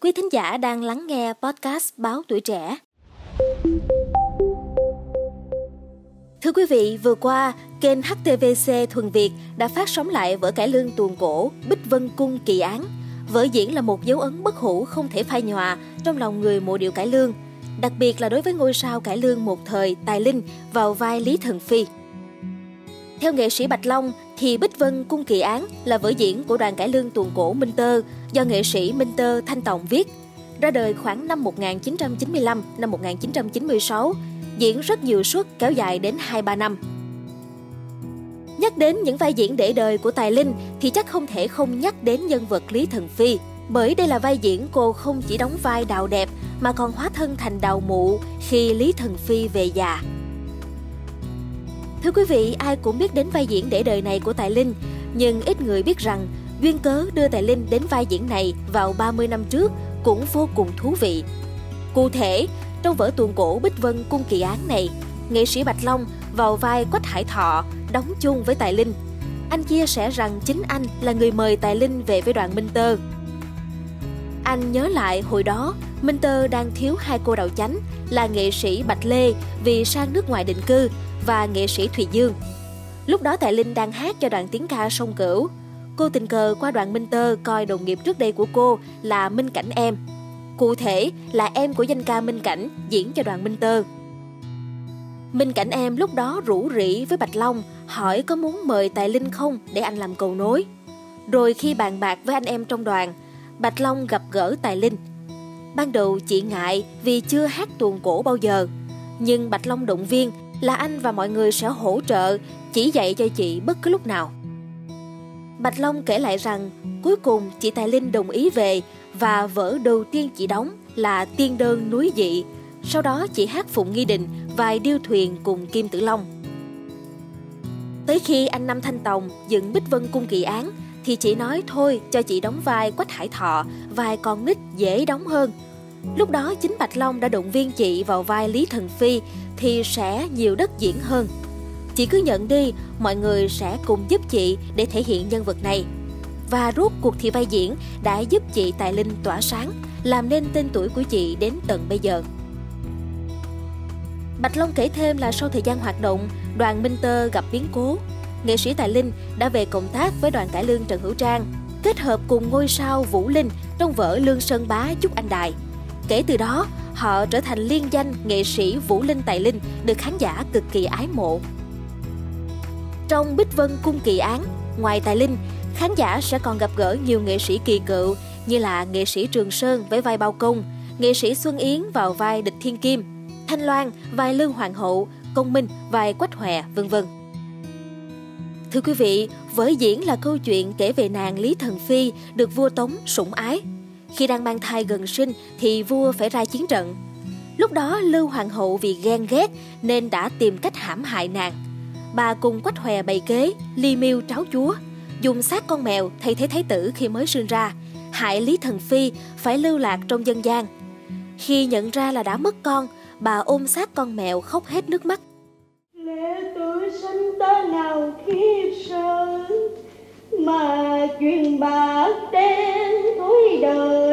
Quý thính giả đang lắng nghe podcast Báo Tuổi Trẻ. Thưa quý vị, vừa qua, kênh HTVC Thuần Việt đã phát sóng lại vở cải lương tuồng cổ Bích Vân Cung Kỳ Án. Vở diễn là một dấu ấn bất hủ không thể phai nhòa trong lòng người mộ điệu cải lương, đặc biệt là đối với ngôi sao cải lương một thời Tài Linh vào vai Lý Thần Phi. Theo nghệ sĩ Bạch Long, thì Bích Vân Cung Kỳ Án là vở diễn của đoàn cải lương tuồng cổ Minh Tơ do nghệ sĩ Minh Tơ Thanh Tòng viết. Ra đời khoảng năm 1995, năm 1996, diễn rất nhiều suất kéo dài đến 2-3 năm. Nhắc đến những vai diễn để đời của Tài Linh thì chắc không thể không nhắc đến nhân vật Lý Thần Phi, bởi đây là vai diễn cô không chỉ đóng vai đào đẹp mà còn hóa thân thành đào mụ khi Lý Thần Phi về già. Thưa quý vị, ai cũng biết đến vai diễn để đời này của Tài Linh, nhưng ít người biết rằng duyên cớ đưa Tài Linh đến vai diễn này vào 30 năm trước cũng vô cùng thú vị. Cụ thể, trong vở tuồng cổ Bích Vân Cung Kỳ Án này, nghệ sĩ Bạch Long vào vai Quách Hải Thọ đóng chung với Tài Linh. Anh chia sẻ rằng chính anh là người mời Tài Linh về với đoàn Minh Tơ. Anh nhớ lại hồi đó, Minh Tơ đang thiếu hai cô đầu chánh là nghệ sĩ Bạch Lê vì sang nước ngoài định cư và nghệ sĩ Thùy Dương. Lúc đó Tài Linh đang hát cho đoàn tiếng ca sông Cửu. Cô tình cờ qua đoàn Minh Tơ coi đồng nghiệp trước đây của cô là Minh Cảnh Em. Cụ thể là em của danh ca Minh Cảnh diễn cho đoàn Minh Tơ. Minh Cảnh Em lúc đó rủ rỉ với Bạch Long hỏi có muốn mời Tài Linh không để anh làm cầu nối. Rồi khi bàn bạc với anh em trong đoàn, Bạch Long gặp gỡ Tài Linh. Ban đầu chị ngại vì chưa hát tuồng cổ bao giờ, nhưng Bạch Long động viên là anh và mọi người sẽ hỗ trợ chỉ dạy cho chị bất cứ lúc nào. Bạch Long kể lại rằng cuối cùng chị Tài Linh đồng ý về và vở đầu tiên chị đóng là Tiên đơn núi dị. Sau đó chị hát Phụng Nghi Định vài điêu thuyền cùng Kim Tử Long. Tới khi anh Năm Thanh Tòng dựng Bích Vân Cung Kỳ Án thì chị nói thôi cho chị đóng vai Quách Hải Thọ, vai con nít dễ đóng hơn. Lúc đó chính Bạch Long đã động viên chị vào vai Lý Thần Phi thì sẽ nhiều đất diễn hơn. Chị cứ nhận đi, mọi người sẽ cùng giúp chị để thể hiện nhân vật này. Và rốt cuộc thì vai diễn đã giúp chị Tài Linh tỏa sáng, làm nên tên tuổi của chị đến tận bây giờ. Bạch Long kể thêm là sau thời gian hoạt động, đoàn Minh Tơ gặp biến cố. Nghệ sĩ Tài Linh đã về cộng tác với đoàn cải lương Trần Hữu Trang, kết hợp cùng ngôi sao Vũ Linh trong vở Lương Sơn Bá Chúc Anh đại Kể từ đó, họ trở thành liên danh nghệ sĩ Vũ Linh Tài Linh được khán giả cực kỳ ái mộ. Trong Bích Vân Cung Kỳ Án, ngoài Tài Linh, khán giả sẽ còn gặp gỡ nhiều nghệ sĩ kỳ cựu như là nghệ sĩ Trường Sơn với vai Bao Công, nghệ sĩ Xuân Yến vào vai Địch Thiên Kim, Thanh Loan vai Lương Hoàng hậu, Công Minh vai Quách Hòe, vân vân. Thưa quý vị, với diễn là câu chuyện kể về nàng Lý Thần Phi được vua Tống sủng ái. Khi đang mang thai gần sinh thì vua phải ra chiến trận. Lúc đó Lưu Hoàng hậu vì ghen ghét nên đã tìm cách hãm hại nàng. Bà cùng Quách Hòe bày kế, ly miêu tráo chúa, dùng xác con mèo thay thế thái tử khi mới sinh ra, hại Lý Thần Phi phải lưu lạc trong dân gian. Khi nhận ra là đã mất con, bà ôm xác con mèo khóc hết nước mắt. Lẽ tôi sinh ta nào khiếp sợ mà chuyện bạc đen thối đời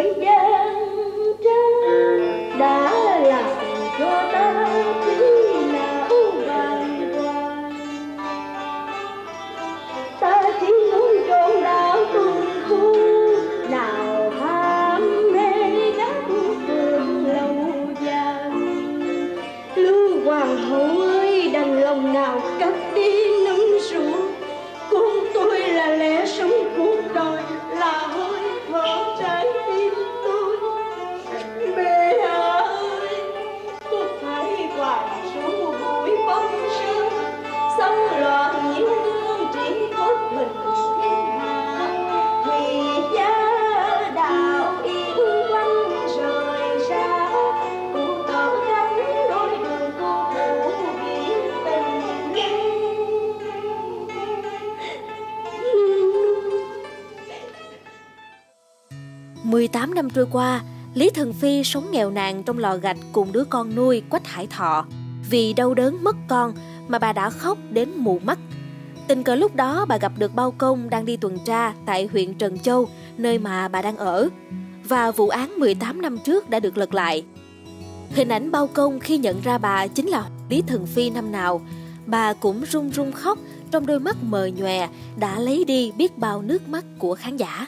hoàng hậu ơi, đành lòng nào cất đi nấm ruột con tôi là lẽ sống cuộc đời, là 18 năm trôi qua, Lý Thần Phi sống nghèo nàn trong lò gạch cùng đứa con nuôi Quách Hải Thọ. Vì đau đớn mất con mà bà đã khóc đến mù mắt. Tình cờ lúc đó bà gặp được bao công đang đi tuần tra tại huyện Trần Châu, nơi mà bà đang ở. và vụ án 18 năm trước đã được lật lại. Hình ảnh bao công khi nhận ra bà chính là Lý Thần Phi năm nào, bà cũng run run khóc trong đôi mắt mờ nhòe đã lấy đi biết bao nước mắt của khán giả.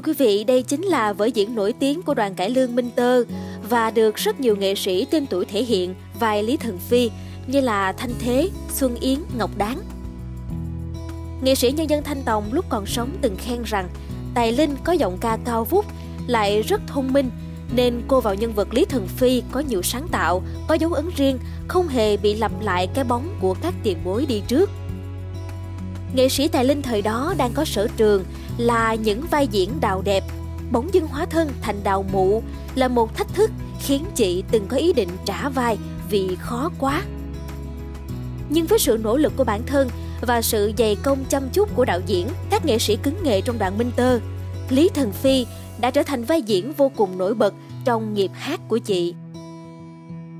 Thưa quý vị, đây chính là vở diễn nổi tiếng của đoàn cải lương Minh Tơ và được rất nhiều nghệ sĩ tên tuổi thể hiện vai Lý Thần Phi như là Thanh Thế, Xuân Yến, Ngọc Đáng. Nghệ sĩ nhân dân Thanh Tòng lúc còn sống từng khen rằng Tài Linh có giọng ca cao vút, lại rất thông minh nên cô vào nhân vật Lý Thần Phi có nhiều sáng tạo, có dấu ấn riêng, không hề bị lặp lại cái bóng của các tiền bối đi trước. Nghệ sĩ Tài Linh thời đó đang có sở trường là những vai diễn đào đẹp, bỗng dưng hóa thân thành đào mụ là một thách thức khiến chị từng có ý định trả vai vì khó quá. Nhưng với sự nỗ lực của bản thân và sự dày công chăm chút của đạo diễn, các nghệ sĩ cứng nghệ trong đoàn Minh Tơ, Lý Thần Phi đã trở thành vai diễn vô cùng nổi bật trong nghiệp hát của chị.